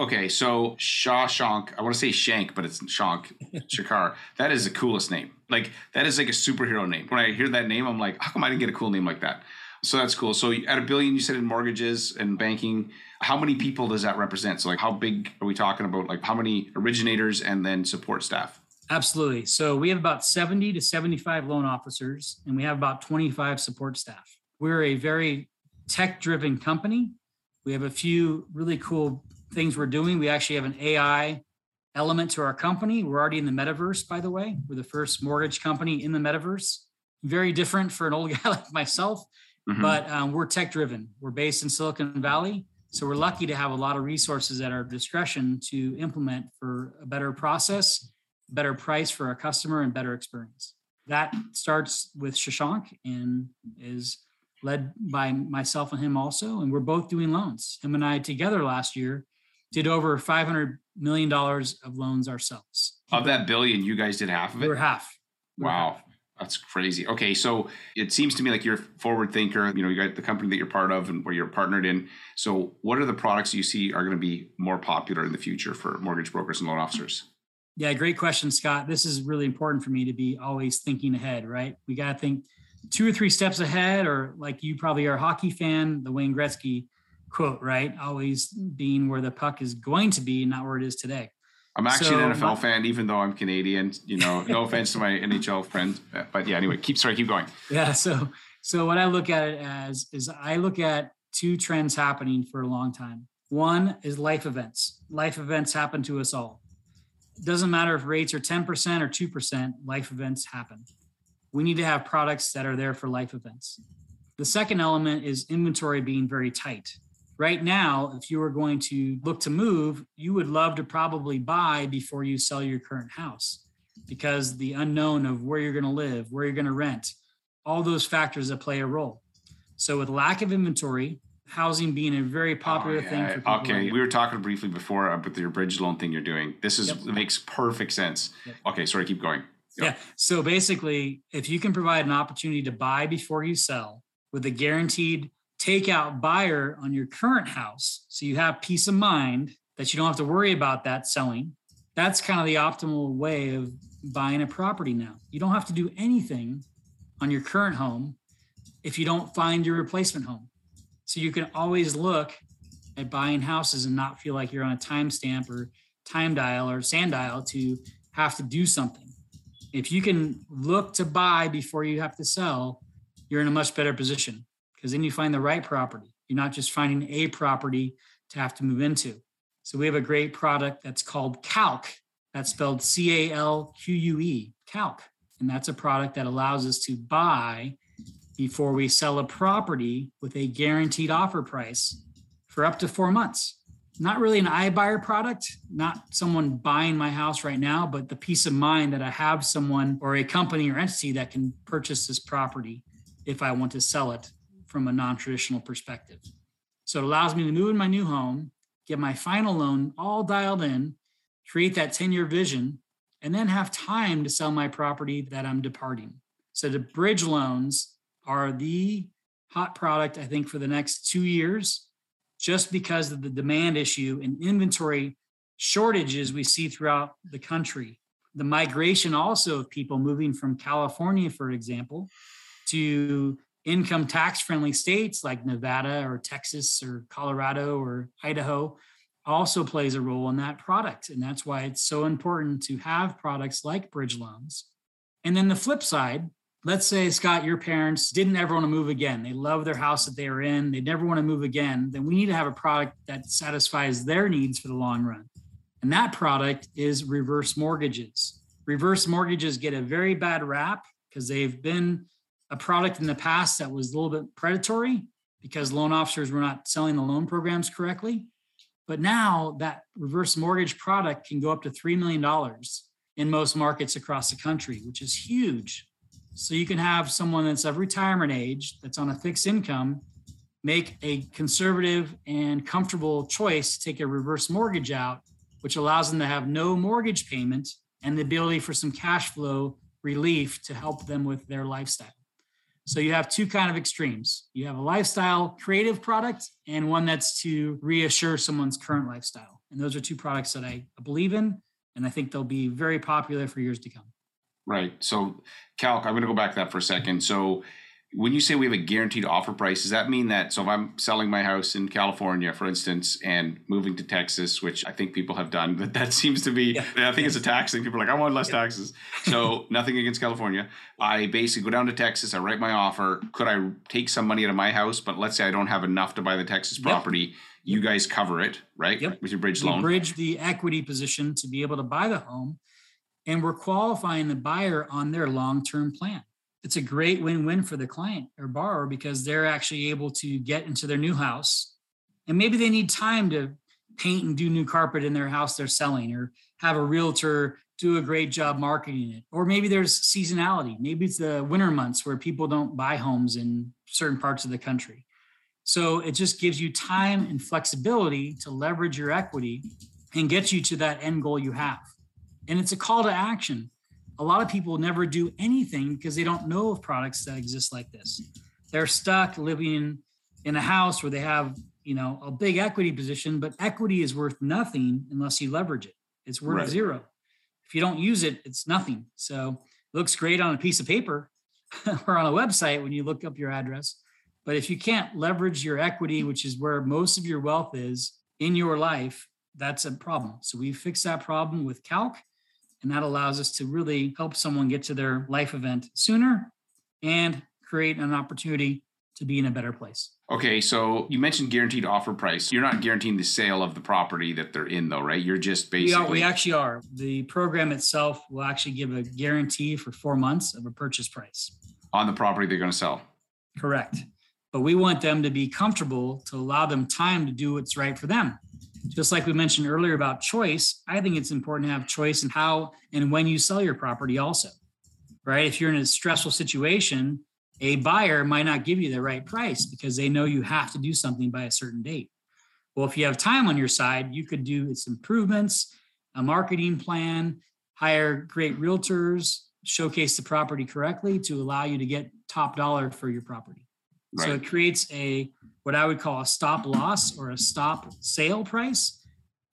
Okay, so Shawshank, I want to say Shank, but it's Shank Shakar. That is the coolest name. Like that is like a superhero name. When I hear that name, I'm like, how come I didn't get a cool name like that? So that's cool. So at a billion, you said in mortgages and banking, how many people does that represent? So like how big are we talking about? Like how many originators and then support staff? Absolutely. So we have about 70 to 75 loan officers and we have about 25 support staff. We're a very tech driven company. We have a few really cool things we're doing. We actually have an AI element to our company. We're already in the metaverse, by the way. We're the first mortgage company in the metaverse. Very different for an old guy like myself mm-hmm. but um, we're tech driven. We're based in Silicon Valley. So we're lucky to have a lot of resources at our discretion to implement for a better process, better price for our customer, and better experience. That starts with Shashank and is led by myself and him also. And we're both doing loans. Him and I together last year did over $500 million of loans ourselves. Of that billion, you guys did half of it? We're half. We're wow. Half. That's crazy. Okay, so it seems to me like you're a forward thinker. You know, you got the company that you're part of and where you're partnered in. So, what are the products you see are going to be more popular in the future for mortgage brokers and loan officers? Yeah, great question, Scott. This is really important for me to be always thinking ahead, right? We got to think two or three steps ahead, or like you probably are a hockey fan, the Wayne Gretzky quote, right? Always being where the puck is going to be, not where it is today. I'm actually so, an NFL my, fan, even though I'm Canadian. You know, no offense to my NHL friends, but yeah. Anyway, keep sorry, keep going. Yeah. So, so what I look at it as is I look at two trends happening for a long time. One is life events. Life events happen to us all. It doesn't matter if rates are 10% or 2%, life events happen. We need to have products that are there for life events. The second element is inventory being very tight right now, if you were going to look to move, you would love to probably buy before you sell your current house because the unknown of where you're going to live, where you're going to rent, all those factors that play a role. So, with lack of inventory, housing being a very oh, popular Oh, yeah. thing for people. Okay, right we were talking briefly before uh, about your bridge loan thing you're doing. This is Yep. makes perfect sense. Yep. Okay, sorry, keep going. Yeah. So basically, if you can provide an opportunity to buy before you sell with a guaranteed takeout buyer on your current house, so you have peace of mind that you don't have to worry about that selling, that's kind of the optimal way of buying a property now. You don't have to do anything on your current home if you don't find your replacement home. So you can always look at buying houses and not feel like you're on a timestamp or time dial or sand dial to have to do something if you can look to buy before you have to sell, you're in a much better position because then you find the right property. You're not just finding a property to have to move into. So we have a great product that's called Calque. That's spelled C A L Q U E, Calque. And that's a product that allows us to buy before we sell a property with a guaranteed offer price for up to four months not really an iBuyer product, not someone buying my house right now, but the peace of mind that I have someone or a company or entity that can purchase this property if I want to sell it from a non traditional perspective. So it allows me to move in my new home, get my final loan all dialed in, create that 10 year vision, and then have time to sell my property that I'm departing. So the bridge loans are the hot product, I think, for the next two years just because of the demand issue and inventory shortages we see throughout the country. The migration also of people moving from California, for example, to income tax friendly states like Nevada or Texas or Colorado or Idaho also plays a role in that product. And that's why it's so important to have products like bridge loans. And then the flip side, let's say scott your parents didn't ever want to move again. They love their house that they are in. They never want to move again. Then we need to have a product that satisfies their needs for the long run. And that product is reverse mortgages. Reverse mortgages get a very bad rap because they've been a product in the past that was a little bit predatory because loan officers were not selling the loan programs correctly. But now that reverse mortgage product can go up to $3 million in most markets across the country which is huge so you can have someone that's of retirement age that's on a fixed income make a conservative and comfortable choice to take a reverse mortgage out, which allows them to have no mortgage payment and the ability for some cash flow relief to help them with their lifestyle. So you have two kind of extremes. You have a lifestyle creative product and one that's to reassure someone's current lifestyle. And those are two products that I believe in and I think they'll be very popular for years to come. Right. So, Calque, I'm going to go back to that for a second. So, when you say we have a guaranteed offer price, does that mean that so if I'm selling my house in California, for instance, and moving to Texas, which I think people have done, but that seems to be, Yeah. I think it's a tax thing. People are like, I want less Yeah. taxes. So, nothing against California. I basically go down to Texas, I write my offer. Could I take some money out of my house? But let's say I don't have enough to buy the Texas property. You guys cover it, right? Yep. With your bridge we loan. bridge the equity position to be able to buy the home and we're qualifying the buyer on their long-term plan. It's a great win-win for the client or borrower because they're actually able to get into their new house and maybe they need time to paint and do new carpet in their house they're selling or have a realtor do a great job marketing it. Or maybe there's seasonality. Maybe it's the winter months where people don't buy homes in certain parts of the country. So it just gives you time and flexibility to leverage your equity and get you to that end goal you have. And it's a call to action. A lot of people never do anything because they don't know of products that exist like this. They're stuck living in a house where they have, you know, a big equity position, but equity is worth nothing unless you leverage it. It's worth Right. zero. If you don't use it, it's nothing. So it looks great on a piece of paper or on a website when you look up your address. But if you can't leverage your equity, which is where most of your wealth is in your life, that's a problem. So we fix that problem with Calque, and that allows us to really help someone get to their life event sooner and create an opportunity to be in a better place. Okay, so you mentioned guaranteed offer price. You're not guaranteeing the sale of the property that they're in, though, right? You're just We, basically are, we actually are. The program itself will actually give a guarantee for four months of a purchase price. on the property they're going to sell. Correct. But we want them to be comfortable to allow them time to do what's right for them. Just like we mentioned earlier about choice, I think it's important to have choice in how and when you sell your property, also. Right? If you're in a stressful situation A buyer might not give you the right price because they know you have to do something by a certain date. Well, if you have time on your side, you could do its improvements, a marketing plan, hire great realtors, showcase the property correctly to allow you to get top dollar for your property. Right. So it creates a what I would call a stop loss or a stop sale price.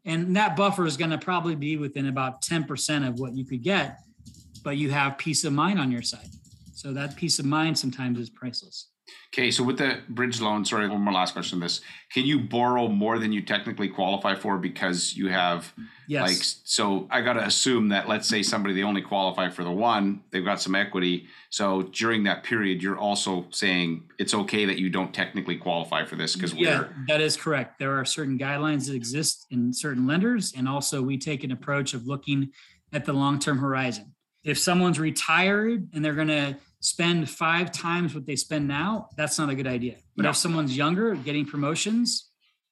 And that buffer is going to probably be within about 10% of what you could get, but you have peace of mind on your side. So that peace of mind sometimes is priceless. Okay, so with the bridge loan, sorry, one more last question on this. Can you borrow more than you technically qualify for because you have yes. like so I gotta assume that let's say somebody they only qualify for the one, they've got some equity. So during that period, you're also saying it's okay that you don't technically qualify for this because yeah, that is correct. There are certain guidelines that exist in certain lenders, and also we take an approach of looking at the long-term horizon. If someone's retired and they're gonna spend five times what they spend now, that's not a good idea. But no. if someone's younger, getting promotions,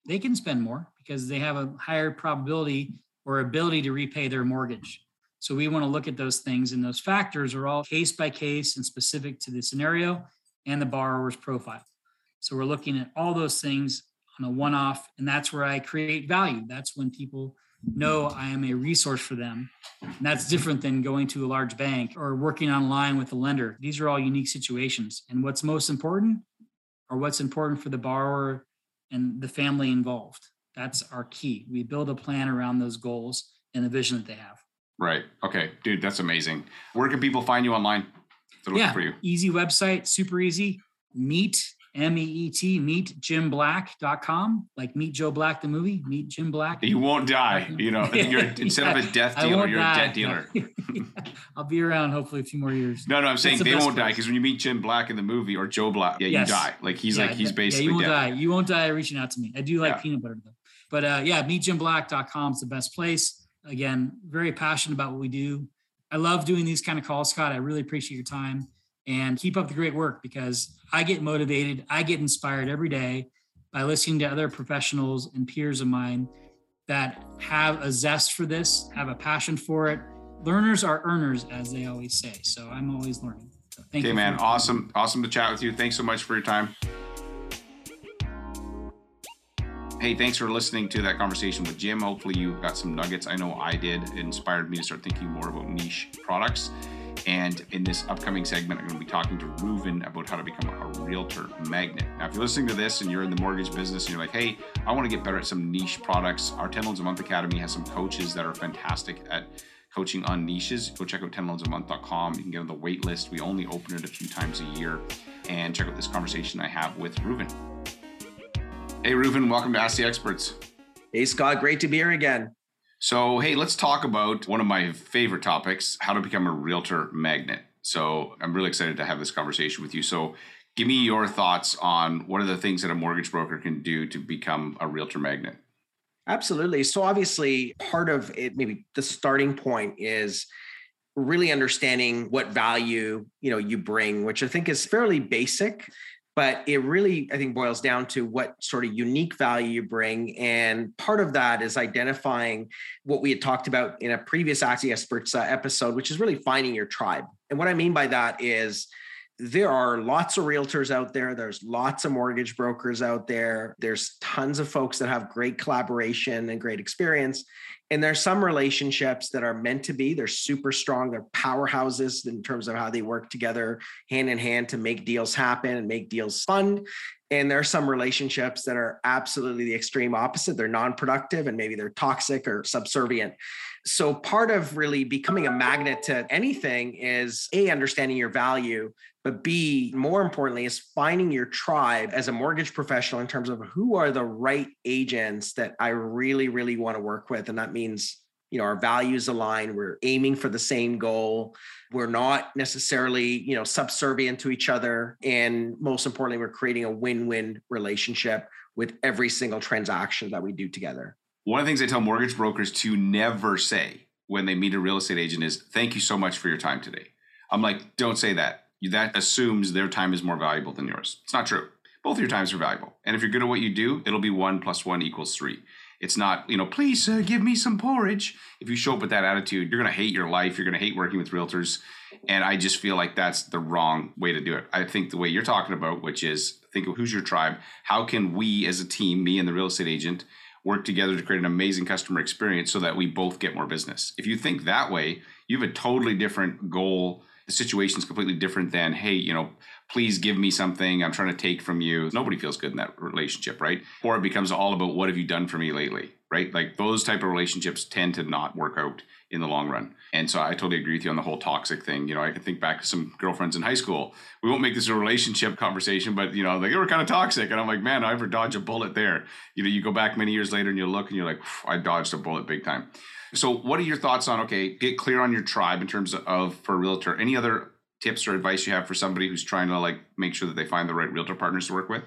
they can spend more because they have a higher probability or ability to repay their mortgage. So we want to look at those things, and those factors are all case by case and specific to the scenario and the borrower's profile. So we're looking at all those things on a one off, and that's where I create value. That's when people know I am a resource for them. And that's different than going to a large bank or working online with a lender. These are all unique situations. And what's most important or what's important for the borrower and the family involved. That's our key. We build a plan around those goals and the vision that they have. Right. Okay. Dude, that's amazing. Where can people find you online? yeah, easy website, super easy. Meet M-E-E-T, meet jimblack.com, like meet Joe Black, the movie, meet Jim Black. You won't die, you know, you're instead yeah, of a death dealer, you're die. a debt dealer. I'll be around hopefully a few more years. No, no, I'm saying they won't die because when you meet Jim Black in the movie or Joe Black, yeah, yes. you die. Like he's yeah, like, he's basically yeah, you won't dead. die. You won't die reaching out to me. I do like peanut butter though. But uh, yeah, meetjimblack.com is the best place. Again, very passionate about what we do. I love doing these kind of calls, Scott. I really appreciate your time and keep up the great work because I get motivated, I get inspired every day by listening to other professionals and peers of mine that have a zest for this, have a passion for it. Learners are earners, as they always say. So I'm always learning. So thank okay, you. man. Awesome. Awesome to chat with you. Thanks so much for your time. Hey, thanks for listening to that conversation with Jim. Hopefully, you got some nuggets. I know I did. It inspired me to start thinking more about niche products. And in this upcoming segment, I'm going to be talking to Reuven about how to become a realtor magnet. Now, if you're listening to this and you're in the mortgage business and you're like, hey, I want to get better at some niche products, our 10 Loans a Month Academy has some coaches that are fantastic at coaching on niches. Go check out 10loansamonth.com. You can get on the wait list. We only open it a few times a year. And check out this conversation I have with Reuven. Hey, Reuven, welcome to Ask the Experts. Hey, Scott, great to be here again. So, hey, let's talk about one of my favorite topics how to become a realtor magnet. So, I'm really excited to have this conversation with you. So, give me your thoughts on what are the things that a mortgage broker can do to become a realtor magnet. Absolutely. So, obviously, part of it, maybe the starting point is really understanding what value you know you bring which i think is fairly basic but it really i think boils down to what sort of unique value you bring and part of that is identifying what we had talked about in a previous the Experts uh, episode which is really finding your tribe and what i mean by that is there are lots of realtors out there there's lots of mortgage brokers out there there's tons of folks that have great collaboration and great experience and there's some relationships that are meant to be. They're super strong. They're powerhouses in terms of how they work together hand in hand to make deals happen and make deals fun and there are some relationships that are absolutely the extreme opposite. They're non-productive and maybe they're toxic or subservient. So part of really becoming a magnet to anything is a understanding your value but b more importantly is finding your tribe as a mortgage professional in terms of who are the right agents that i really really want to work with. And that means you know our values align we're aiming for the same goal we're not necessarily you know subservient to each other and most importantly we're creating a win-win relationship with every single transaction that we do together one of the things i tell mortgage brokers to never say when they meet a real estate agent is thank you so much for your time today i'm like don't say that that assumes their time is more valuable than yours. It's not true. Both your times are valuable. And if you're good at what you do, it'll be one plus one equals three. It's not, you know, please give me some porridge. If you show up with that attitude, you're going to hate your life. You're going to hate working with realtors. And I just feel like that's the wrong way to do it. I think the way you're talking about, which is think of who's your tribe. How can we as a team, me and the real estate agent, work together to create an amazing customer experience so that we both get more business? If you think that way, you have a totally different goal. The situation is completely different than, hey, you know, please give me something I'm trying to take from you. Nobody feels good in that relationship, right? Or it becomes all about what have you done for me lately, right? Like those type of relationships tend to not work out in the long run. And so I totally agree with you on the whole toxic thing. You know, I can think back to some girlfriends in high school. We won't make this a relationship conversation, but you know, like they were kind of toxic. And I'm like, man, I ever dodge a bullet there. You know, you go back many years later and you look and you're like, I dodged a bullet big time. So what are your thoughts on okay, get clear on your tribe in terms of for a realtor? Any other tips or advice you have for somebody who's trying to like make sure that they find the right realtor partners to work with?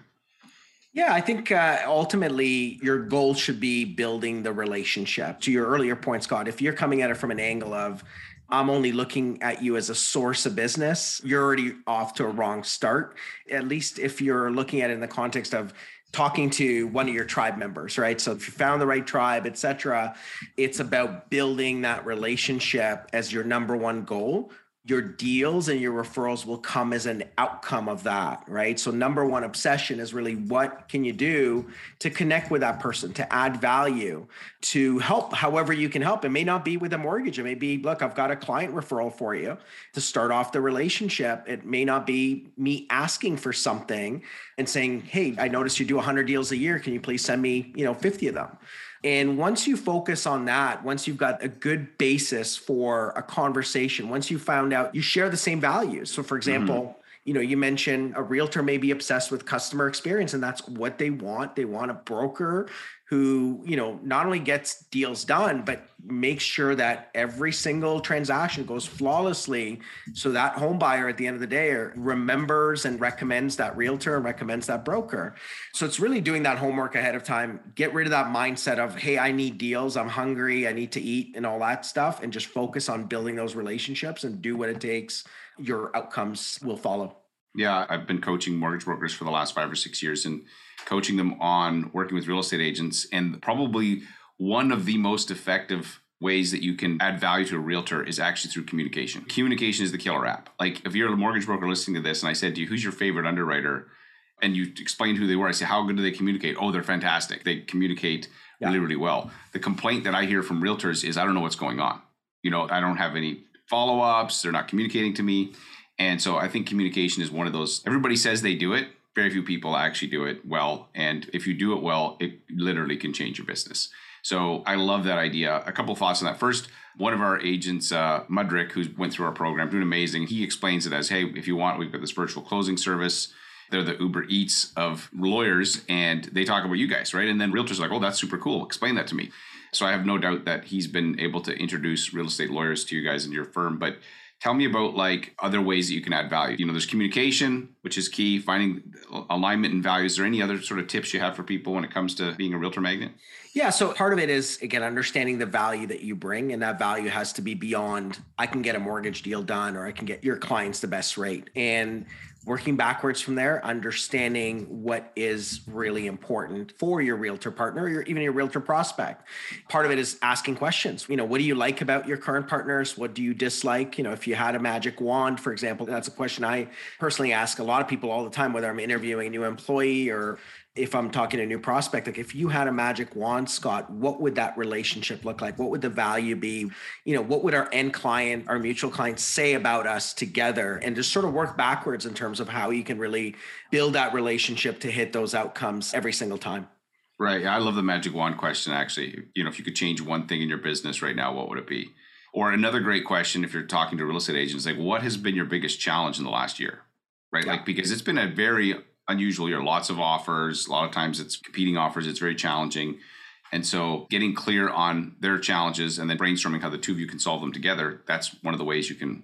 Yeah, I think uh, ultimately your goal should be building the relationship. To your earlier point, Scott, if you're coming at it from an angle of, I'm only looking at you as a source of business, you're already off to a wrong start. At least if you're looking at it in the context of, talking to one of your tribe members right so if you found the right tribe etc it's about building that relationship as your number one goal your deals and your referrals will come as an outcome of that right? So number one obsession is really what can you do to connect with that person to add value to help however you can help. It may not be with a mortgage. It may be look i've got a client referral for you to start off the relationship. It may not be me asking for something and saying hey i noticed you do 100 deals a year. Can you please send me you know 50 of them and once you focus on that, once you've got a good basis for a conversation, once you found out you share the same values. So, for example, mm-hmm. you know, you mentioned a realtor may be obsessed with customer experience, and that's what they want. They want a broker who you know not only gets deals done but makes sure that every single transaction goes flawlessly so that home buyer at the end of the day remembers and recommends that realtor and recommends that broker. So it's really doing that homework ahead of time. Get rid of that mindset of hey i need deals. I'm hungry. I need to eat and all that stuff and just focus on building those relationships and do what it takes. Your outcomes will follow yeah i've been coaching mortgage brokers for the last five or six years and coaching them on working with real estate agents. And probably one of the most effective ways that you can add value to a realtor is actually through communication. Communication is the killer app. Like if you're a mortgage broker listening to this and I said to you, who's your favorite underwriter? And you explained who they were. I say, how good do they communicate? Oh, they're fantastic. They communicate yeah. really, really well. The complaint that I hear from realtors is I don't know what's going on. You know, I don't have any follow ups. They're not communicating to me. And so I think communication is one of those, everybody says they do it, very few people actually do it well. And if you do it well, it literally can change your business. So I love that idea. A couple thoughts on that. First, one of our agents, uh, Mudrick, who went through our program, doing amazing. He explains it as, "Hey, if you want, we've got this virtual closing service. They're the Uber Eats of lawyers, and they talk about you guys, right?" And then realtors are like, "Oh, that's super cool. Explain that to me." So I have no doubt that he's been able to introduce real estate lawyers to you guys in your firm, but Tell me about like other ways that you can add value. You know, there's communication, which is key, finding alignment and values. There any other sort of tips you have for people when it comes to being a realtor magnet? Yeah, so part of it is again understanding the value that you bring, and that value has to be beyond I can get a mortgage deal done or I can get your clients the best rate. And working backwards from there, understanding what is really important for your realtor partner or even your realtor prospect. Part of it is asking questions. You know, what do you like about your current partners? What do you dislike? You know, if you had a magic wand, for example, that's a question I personally ask a lot of people all the time, whether I'm interviewing a new employee or if I'm talking to a new prospect, like if you had a magic wand, Scott, what would that relationship look like? What would the value be? You know, what would our end client, our mutual clients say about us together? And just sort of work backwards in terms of how you can really build that relationship to hit those outcomes every single time. Right. I love the magic wand question, actually. You know, if you could change one thing in your business right now, what would it be? Or another great question, if you're talking to real estate agents, like what has been your biggest challenge in the last year? Right. Yeah. Like, because it's been a very unusual year. Lots of offers. A lot of times it's competing offers. It's very challenging. And so getting clear on their challenges and then brainstorming how the two of you can solve them together, that's one of the ways you can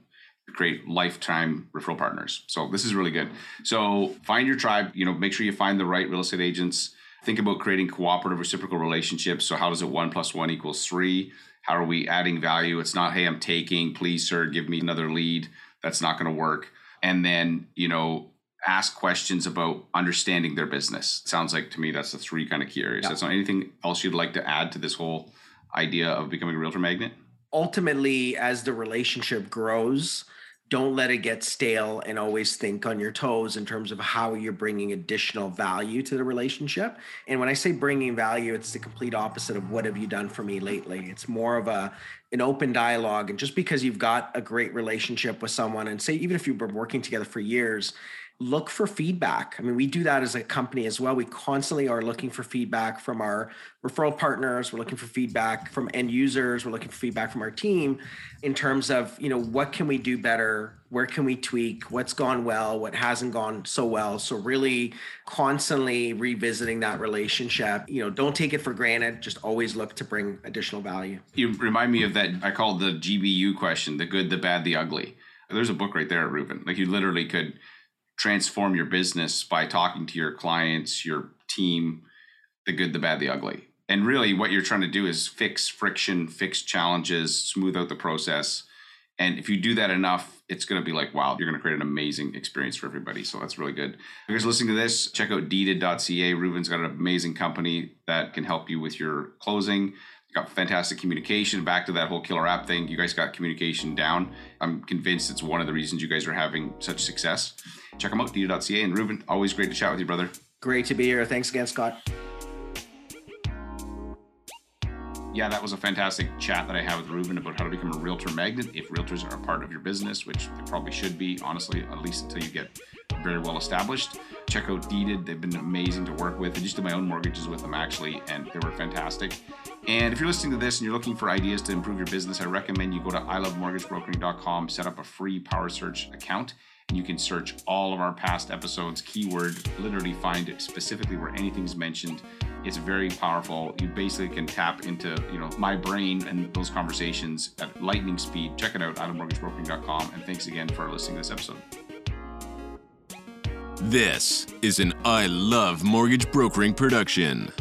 create lifetime referral partners. So this is really good. So find your tribe, you know, make sure you find the right real estate agents. Think about creating cooperative reciprocal relationships. So how does it one plus one equals three? How are we adding value? It's not, hey, I'm taking, please, sir, give me another lead. That's not going to work. And then, you know, ask questions about understanding their business. Sounds like to me that's the three kind of key areas. Yeah. So anything else you'd like to add to this whole idea of becoming a realtor magnet? Ultimately, as the relationship grows, don't let it get stale and always think on your toes in terms of how you're bringing additional value to the relationship. And when I say bringing value, it's the complete opposite of what have you done for me lately? It's more of a an open dialogue and just because you've got a great relationship with someone and say even if you've been working together for years, look for feedback. I mean, we do that as a company as well. We constantly are looking for feedback from our referral partners. We're looking for feedback from end users. We're looking for feedback from our team in terms of, you know, what can we do better? Where can we tweak? What's gone well? What hasn't gone so well? So really constantly revisiting that relationship. You know, don't take it for granted. Just always look to bring additional value. You remind me of that I called the GBU question, the good, the bad, the ugly. There's a book right there, Ruben. Like you literally could transform your business by talking to your clients, your team, the good, the bad, the ugly. And really, what you're trying to do is fix friction, fix challenges, smooth out the process. And if you do that enough, it's going to be like, wow, you're going to create an amazing experience for everybody. So that's really good. If you guys listening to this, check out deeded.ca. Ruben's got an amazing company that can help you with your closing got fantastic communication. Back to that whole killer app thing, you guys got communication down. I'm convinced it's one of the reasons you guys are having such success. Check them out, deeded.ca. And Ruben, always great to chat with you, brother. Great to be here. Thanks again, Scott. Yeah, that was a fantastic chat that I had with Ruben about how to become a realtor magnet if realtors are a part of your business, which they probably should be, honestly, at least until you get very well established. Check out Deeded. They've been amazing to work with. I just did my own mortgages with them actually, and they were fantastic. And if you're listening to this and you're looking for ideas to improve your business, I recommend you go to ilovemortgagebrokering.com, set up a free Power Search account, you can search all of our past episodes, keyword, literally find it specifically where anything's mentioned. It's very powerful. You basically can tap into, you know, my brain and those conversations at lightning speed. Check it out, ilovemortgagebrokering.com. And thanks again for listening to this episode. This is an I Love Mortgage Brokering production.